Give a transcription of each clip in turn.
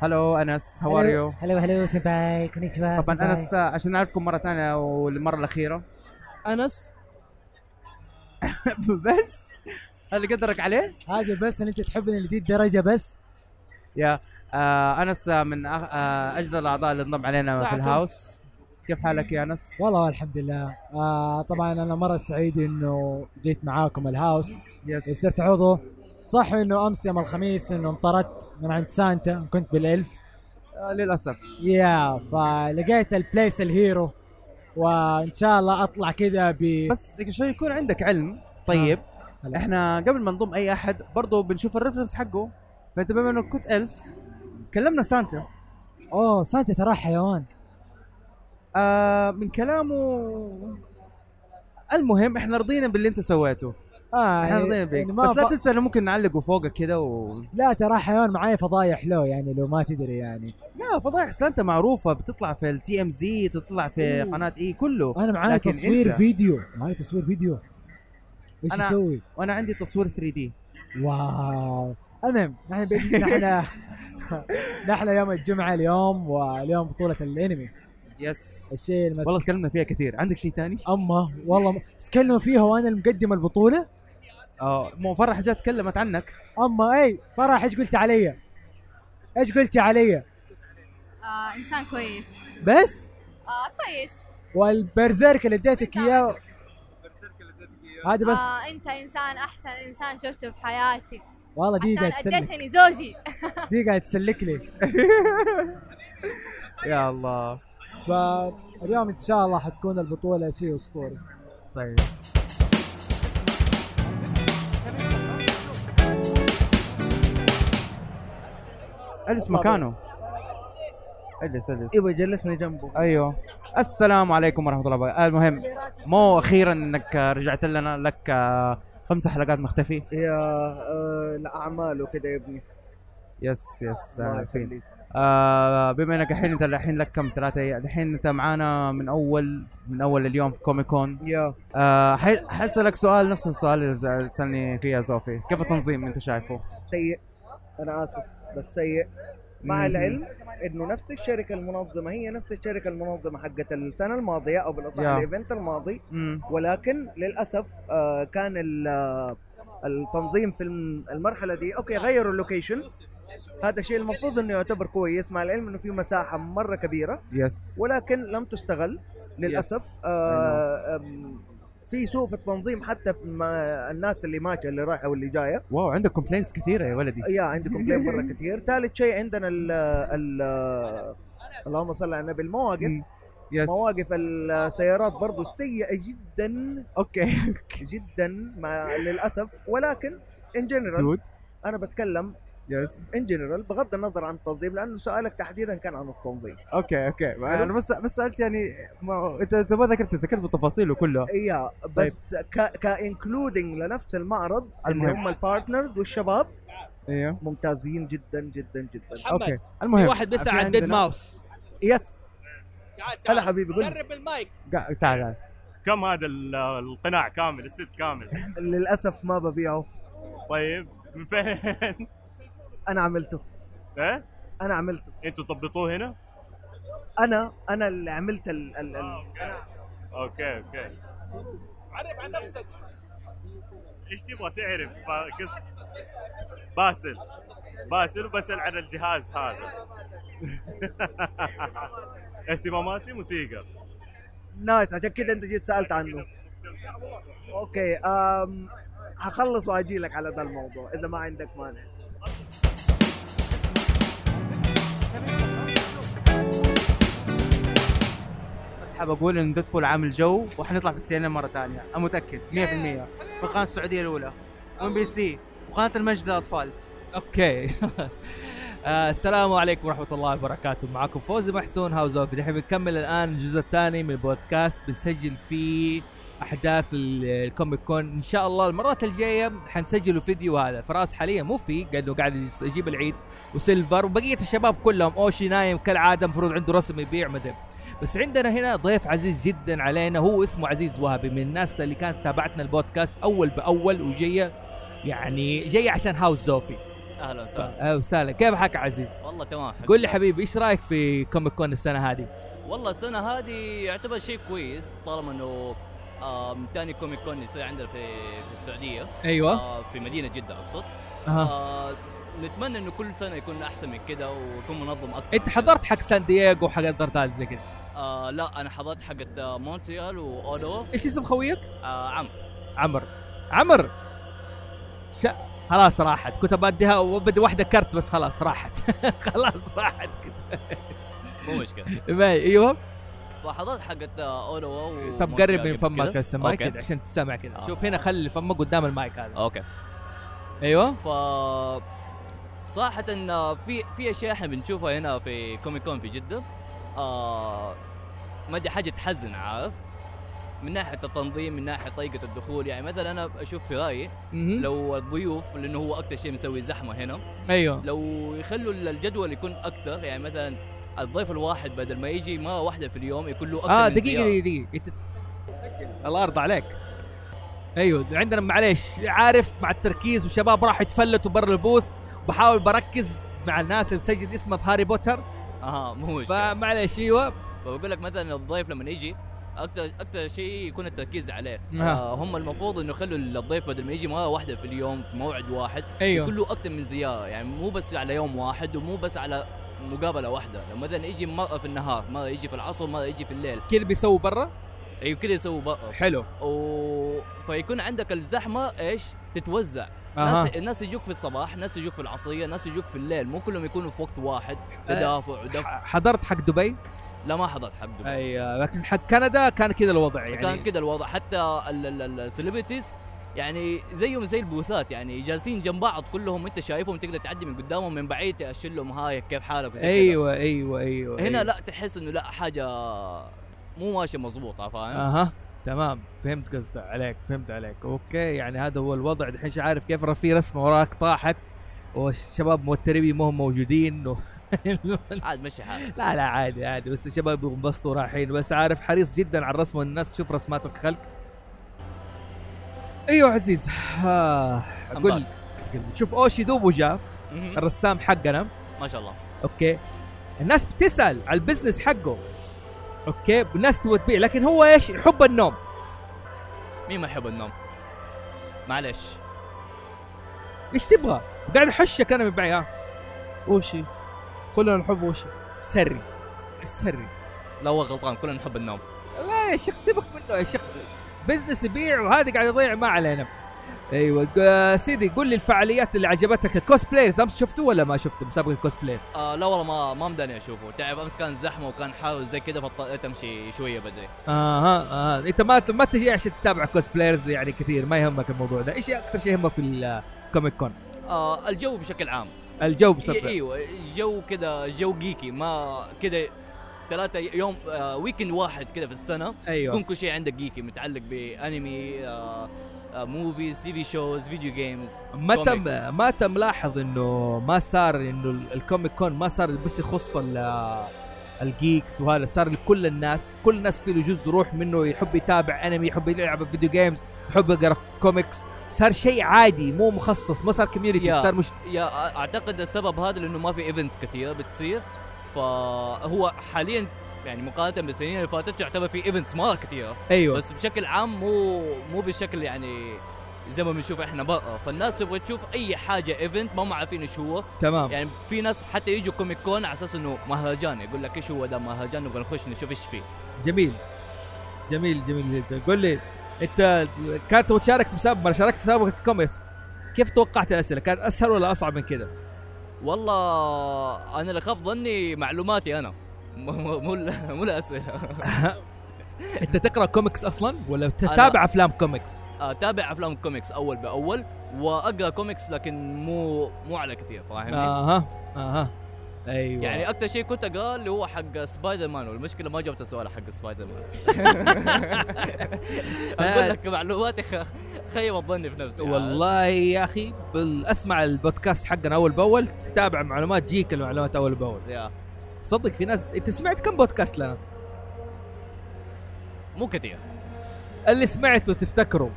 hello أنس how are you hello hello 先輩 こんにちは طبعا. أنس آه، عشان نعرفكم مرة ثانية والمرة الأخيرة. أنس. بس. هذا قدرك عليه؟ هذا بس ان أنت تحبني لذي الدرجه بس. yeah آه أنس آه، من أغ... آه اجدر الأعضاء اللي انضم علينا في. الهاوس. كيف حالك يا أنس؟ والله الحمد لله. آه طبعا أنا مرة سعيد إنه جيت معاكم ال house. yes صرت عضو. صح إنه أمس يوم الخميس إنه انطردت من عند سانتا كنت بال elf. آه للأسف. yeah فلقيت ال place ال hero وإن شاء الله أطلع كذا ب بس عشان يكون عندك علم. طيب هلا. إحنا قبل ما نضم أي أحد برضه بنشوف ال reference حقه. فأنت بما انك كنت elf كلمنا سانتا. أوه سانتا ترى حيوان. آه من كلامه المهم إحنا رضينا باللي أنت سويته. آه إحنا رضينا بيك يعني بس لا ف... تنسى إنه ممكن نعلقه فوقك كذا و... لا ترى حيوان معايا فضايح له يعني لو ما تدري يعني. لا فضايح سانتا معروفة بتطلع في التي ام زي تطلع في. قناة إي كله. أنا معايا لكن تصوير أنت- فيديو معايا تصوير فيديو. إيش أنا- يسوي؟ وأنا عندي تصوير 3 دي واو. المهم نحن نحن نحن يوم الجمعة اليوم واليوم بطولة الأنمي. يس الشيء المسك والله تكلمنا فيها كثير. عندك شيء ثاني؟ اما والله تتكلموا فيها وأنا المقدم البطولة؟ آه مو فرح جات تكلمت عنك. أما إي فرح إيش قلت علي؟ إيش قلتي علي؟ آه إنسان كويس. بس؟ آه كويس. والبرزيرك اللي اديتك إياه؟ هذا بس. آه أنت إنسان أحسن إنسان شفته في حياتي. والله دي قاعد تسلك. أديتني زوجي. دي قاعد تسلك لي. يا الله. فاليوم إن شاء الله حتكون البطولة شيء أسطوري. طيب. اجلس مكانه؟ اجلس اجلس إيوه جلسني جنبه. أيوه. السلام عليكم ورحمة الله وبركاته. المهم مو أخيرا إنك رجعت لنا لك آه، خمس حلقات مختفي؟ yeah آه الأعمال وكذا يا ابني. yes yes عارفين يخليك. آه بما إنك الحين أنت الحين لك كم؟ ثلاثة أيام الحين أنت معانا من أول من أول اليوم في Comic Con يا. آه حسألك سؤال نفس السؤال اللي سألني فيه يا زوفي. كيف التنظيم؟ أنت شايفه؟ سيء. أنا آسف. بس سيء مع. العلم إنه نفس الشركة المنظمة هي نفس الشركة المنظمة حقت السنة الماضية أو بالاصح. ال event الماضي مم. ولكن للأسف آه كان آه، التنظيم في الم- المرحلة دي okay غيروا ال location هذا شيء المفروض إنه يعتبر كويس مع العلم إنه في مساحة مرة كبيرة yes ولكن لم تستغل للأسف آه أم، في سوء في التنظيم حتى في ما الناس اللي ماشيه اللي رايحة واللي جاية. wow عندك complains كثيرة يا ولدي. يا عندي complain مرة كثير. ثالث شيء عندنا ال ال اللهم صل على النبي المواقف. yes مواقف السيارات برضو سيئة جدا. okay جدا مع للأسف. ولكن ان جنرال أنا بتكلم يس ان جنرال بغض النظر عن التنظيم لأنه سؤالك تحديدا كان عن التنظيم. أوكي أوكي. أنا بس بس سألت يعني ما انت أنت ما ذكرت ذكرت بالتفاصيل وكله يا بس ك كانكلودنج لنفس المعرض اللي المهم. هم البارتنرز والشباب. إيوه. ممتازين جدا جدا جدا. محمد أوكي. في المهم واحد بس في على الديد عندنا- ماوس يس تعال هلا حبيبي قول لي. قرب المايك. تعال تعال. كم هذا ال- القناع كامل الست كامل؟ للأسف ما ببيعه. طيب من فين؟ أنا عملته. إيه؟ أنا عملته. أنتوا تضبطوه هنا؟ أنا أنا اللي عملت ال ال ال. okay. okay عرف عن نفسك. إيش تبغى تعرف؟ با- قص باسل. باسل وبسأل عن الجهاز هذا. اهتماماتي موسيقى. nice عشان كذا أنت جيت سألت عنه. okay أم هخلص وأجي لك على ذا الموضوع إذا ما عندك مانع. حاب أقول إن Deadpool عامل جو وحنطلع في السينما مرة ثانية. أنا متأكد 100% في القناه السعودية الأولى. MBC وقناه المجد للأطفال. okay. آه السلام عليكم ورحمة الله وبركاته. معكم فوزي محسون House of دحين بنكمل الآن الجزء الثاني من البودكاست بنسجل فيه أحداث ال- ال Comic Con. إن شاء الله المرات الجاية حنسجلوا فيديو هذا. فراس حاليا مو في. قاعد يس- يجيب العيد وسيلفر. وبقية الشباب كلهم أوشي نايم كالعادة المفروض عنده رسم يبيع مدري. بس عندنا هنا ضيف عزيز جدا علينا. هو اسمه عزيز وهبي. من الناس اللي كانت تابعتنا البودكاست أول بأول وجاية يعني جاية عشان House زوفي. أهلا وسهلا. أهلا وسهلا. كيف حالك عزيز؟ والله تمام قول لي. حبيبي إيش رأيك في Comic Con السنة هذه؟ والله السنة هذه يعتبر شيء كويس طالما إنه تاني Comic Con يصير عندنا في في السعودية. أيوه. آه، في مدينة جدة أقصد. آه، نتمنى إنه كل سنة يكون أحسن من كده ويكون منظم أكثر أنت حضرت حق سان دييغو وحق حضرت زي كذا آه لا أنا حضرت حقت آه، مونتريال واودو إيش اسم خويك؟ آه عم عمر عمر ش... خلاص راحت. كنت بديها وبدي واحدة كرت بس خلاص راحت. خلاص راحت كده. مو مشكلة. أيوه. فحضرت حقت آه، اودو و طب قرب من فمك. كده. عشان تسمع كده. آه. شوف هنا خلي فمك قدام المايك هذا. okay. أيوه. ف صراحة آه، في في أشياء إحنا بنشوفها هنا في Comic Con في جدة. آه ما أدري حاجة تحزن عارف؟ من ناحية التنظيم من ناحية طريقة الدخول. يعني مثلا أنا أشوف في رأيي. لو الضيوف لأنه هو أكثر شيء مسوي زحمة هنا. أيوه. لو يخلوا الجدول يكون أكثر يعني مثلا الضيف الواحد بدل ما يجي مرة واحدة في اليوم يكون له أكثر آه من دقيقة. دقيقة دقيقة. انت الله يرضى عليك. أيوه عندنا معليش عارف مع التركيز وشباب راح يتفلتوا برا البوث. بحاول بركز مع الناس اللي بتسجل اسمها في هاري بوتر. أها مو مشكلة. فمعليش أيوه. فبقول لك مثلا الضيف لما يجي أكثر أكثر شيء يكون التركيز عليه. نعم. آه هم المفروض إنه يخلوا الضيف بدل ما يجي مره واحدة في اليوم في موعد واحد أيوه. يكون له أكثر من زيارة. يعني مو بس على يوم واحد ومو بس على مقابلة واحدة. لو مثلا يجي مره في النهار مره يجي في العصر مره يجي في الليل. كذا بيسووا برا؟ أيوه كذا يسووا بقى حلو. و... فيكون عندك الزحمة إيش؟ تتوزع. أها. ناس الناس يجوك في الصباح ناس يجوك في العصرية ناس يجوك في الليل. مو كلهم يكونوا في وقت واحد. تدافع ودفع حضرت حق دبي؟ لا ما حضرت حق دبي. أيوه لكن حق كندا كان كذا الوضع يعني. كان كده الوضع. حتى السليبرتيز يعني زيهم زي البوثات يعني جالسين جنب بعض كلهم انت شايفهم تقدر تعدي من قدامهم من بعيد تأشر لهم هاي كيف حالك وزي كده. أيوه أيوه هنا أيوة. لا تحس إنه لا حاجة مو ماشية مضبوطة فاهم؟ أها تمام فهمت قصدك عليك فهمت عليك أوكي يعني هذا هو الوضع. الحين مش عارف كيف في رسمة وراك طاحت والشباب موترين ما هم موجودين و... عاد مشي حالك. لا لا عادي عادي بس الشباب ينبسطوا رايحين بس عارف حريص جدا على الرسم والناس تشوف رسمات الخلق. أيوه عزيز. آه قل أنبال. قل. شوف أوشي دوبو جاء مهم. الرسام حقنا. ما شاء الله. okay. الناس بتسأل على ال business حقه. okay. الناس تبغى تبيع لكن هو إيش؟ يحب النوم. مين ما يحب النوم؟ معلش. إيش تبغى؟ قاعد أحشك أنا من بعيد ها؟ وشي كلنا نحب وشي سري. السري لا هو غلطان. كلنا نحب النوم. لا يا شيخ سيبك منه يا شيخ. business يبيع وهذا قاعد يضيع ما علينا. أيوه سيدي قول لي الفعاليات اللي عجبتك. ال cosplayers أمس شفتوا ولا ما شفتوا مسابقة الكوسبلاي آه لا والله ما ما مداني أشوفه. تعرف أمس كان زحمة وكان حار وزي كذا فاضطريت أمشي شوية بدري. آها أها أنت ما ما تجي عشان تتابع cosplayers يعني كثير ما يهمك الموضوع ده. إيش أكثر شيء يهمك في ال Comic Con آه الجو بشكل عام. الجو بصراحه إيوه جو كذا جو geeky ما كذا ثلاثة يوم آه weekend واحد كذا في السنة يكون أيوه كل شيء عندك geeky متعلق بانمي آه movies TV shows video games متى comics. متى ملاحظ إنه ما صار إنه ال- ال Comic Con ما صار بس يخص ال- ال geeks وهذا صار لكل الناس كل الناس في له جزء روح منه يحب يتابع انمي يحب يلعب video games يحب يقرأ كوميكس صار شيء عادي مو مخصص ما صار community. صار مش yeah أعتقد السبب هذا لأنه ما في events كثيره بتصير فهو حاليا يعني مقارنة بالسنين اللي فاتت يعتبر في events مرة كثيره أيوه. بس بشكل عام مو مو بالشكل يعني زي ما بنشوف إحنا برا. فالناس تبغى تشوف أي حاجة event ما هم عارفين إيش هو. تمام. يعني في ناس حتى يجوا Comic Con على أساس إنه مهرجان يقول لك إيش هو ده مهرجان؟ نبغى نخش نشوف إيش فيه. جميل. جميل جميل جدا. قول لي أنت كانت تشارك في مسابقة شاركت في مسابقة كوميكس كيف توقعت الأسئلة؟ كانت أسهل ولا أصعب من كذا؟ والله أنا اللي خاب ظني معلوماتي أنا. مو مو مو ال- مو الأسئلة. أنت تقرأ كوميكس أصلا؟ ولا تتابع أفلام كوميكس؟ أتابع أفلام كوميكس أول بأول وأقرأ كوميكس لكن مو مو على كثير فاهمني؟ أها أها. أيوه. يعني أكثر شيء كنت اللي هو حق سبايدر مان والمشكلة ما جاوبت السؤال حق سبايدر مان أقول لك معلوماتي خ... خيبت ظني في نفسي. والله يا أخي أسمع البودكاست حقنا أول بأول تتابع معلومات geek المعلومات أول بأول. يا. صدق في ناس أنت سمعت كم بودكاست لنا؟ مو كثير. اللي سمعته تفتكره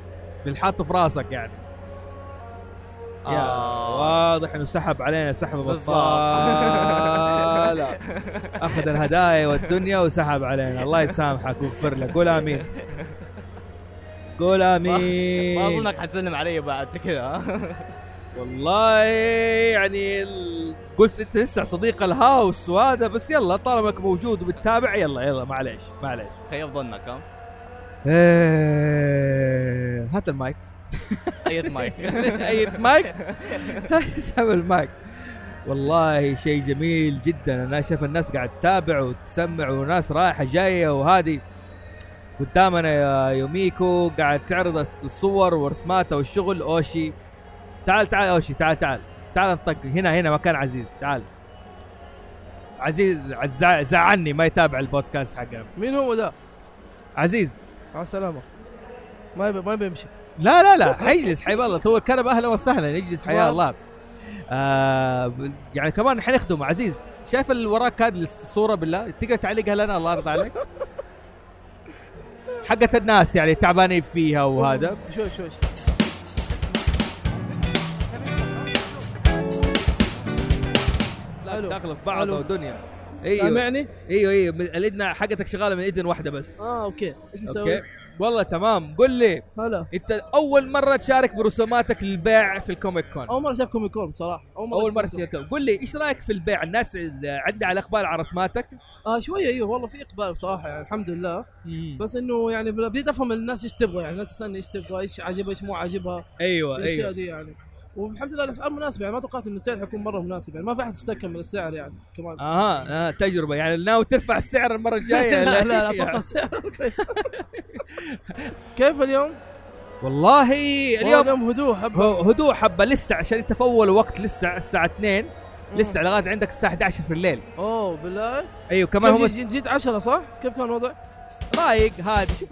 اللي حاطه في راسك يعني. واضح إنه سحب علينا سحبه بالضبط. بطالة أخذ الهدايا والدنيا وسحب علينا. الله يسامحك ويغفر لك قول آمين. قول آمين. ما أظنك حتسلم علي بعد كذا؟ والله يعني قلت أنت لسه صديق الهاوس وهذا بس يلا طالما أنك موجود وبتتابع يلا يلا معليش معليش. خيب ظنك ها؟ إيه، هات المايك. اي مايك. اي مايك؟ اسحب المايك. والله شيء جميل جدا. أنا شايف الناس قاعد تتابع وتسمع وناس رايحة جاية وهذه. قدامنا يا يوميكو قاعد تعرض الصور ورسماتها والشغل. أوشي. تعال تعال أوشي تعال تعال. تعال نطق هنا هنا مكان عزيز. تعال. عزيز عز- زعلني ما يتابع البودكاست حقنا مين هو ده؟ عزيز. مع السلامة. ما يبي ما بيمشي لا لا لا حيجلس حيا الله تو الكنبة أهلا وسهلا يجلس حيا. الله. آه يعني كمان حنخدمه عزيز. شايف اللي وراك هذه الصورة بالله؟ تقدر تعلقها لنا؟ الله يرضى عليك. حقت الناس يعني تعبانين فيها وهذا. شوي شوي حلو. داخله في بعض. ودنيا إيوه. سامعني؟ إيوه إيوه من- الاذن حقتك شغالة من اذن واحدة بس. آه okay. إيش نسوي؟ okay. والله تمام. قل لي هلا. انت أول مرة تشارك برسوماتك للبيع في ال Comic Con؟ أول مرة أشوف Comic Con بصراحة. أول مرة أشوف Comic تشارك قل لي إيش رأيك في البيع؟ الناس عندها على اقبال على رسماتك. آه شوية أيوه والله في إقبال بصراحة يعني الحمد لله. بس إنه يعني بديت أفهم الناس إيش تبغى يعني الناس تسألني إيش تبغى إيش عاجبها إيش مو عاجبها أيوه أيوه. دي يعني. والحمد لله الأسعار مناسبة يعني ما توقعت إن السعر حيكون مرة مناسب يعني ما في أحد اشتكى من السعر يعني كمان. أها آه تجربة. يعني ناوي ترفع السعر المرة الجاية لا لا لا أتوقع السعر. كيف اليوم؟ والله اليوم اليوم هدوء حبة. هدوء حبة. لسه عشان انت في أول وقت لسه الساعة 2 لسه لغايه عندك الساعة 11 في الليل. أوه بالله. أيوه كمان هم جيت, جيت 10 صح؟ كيف كان الوضع؟ رايق هذه شوف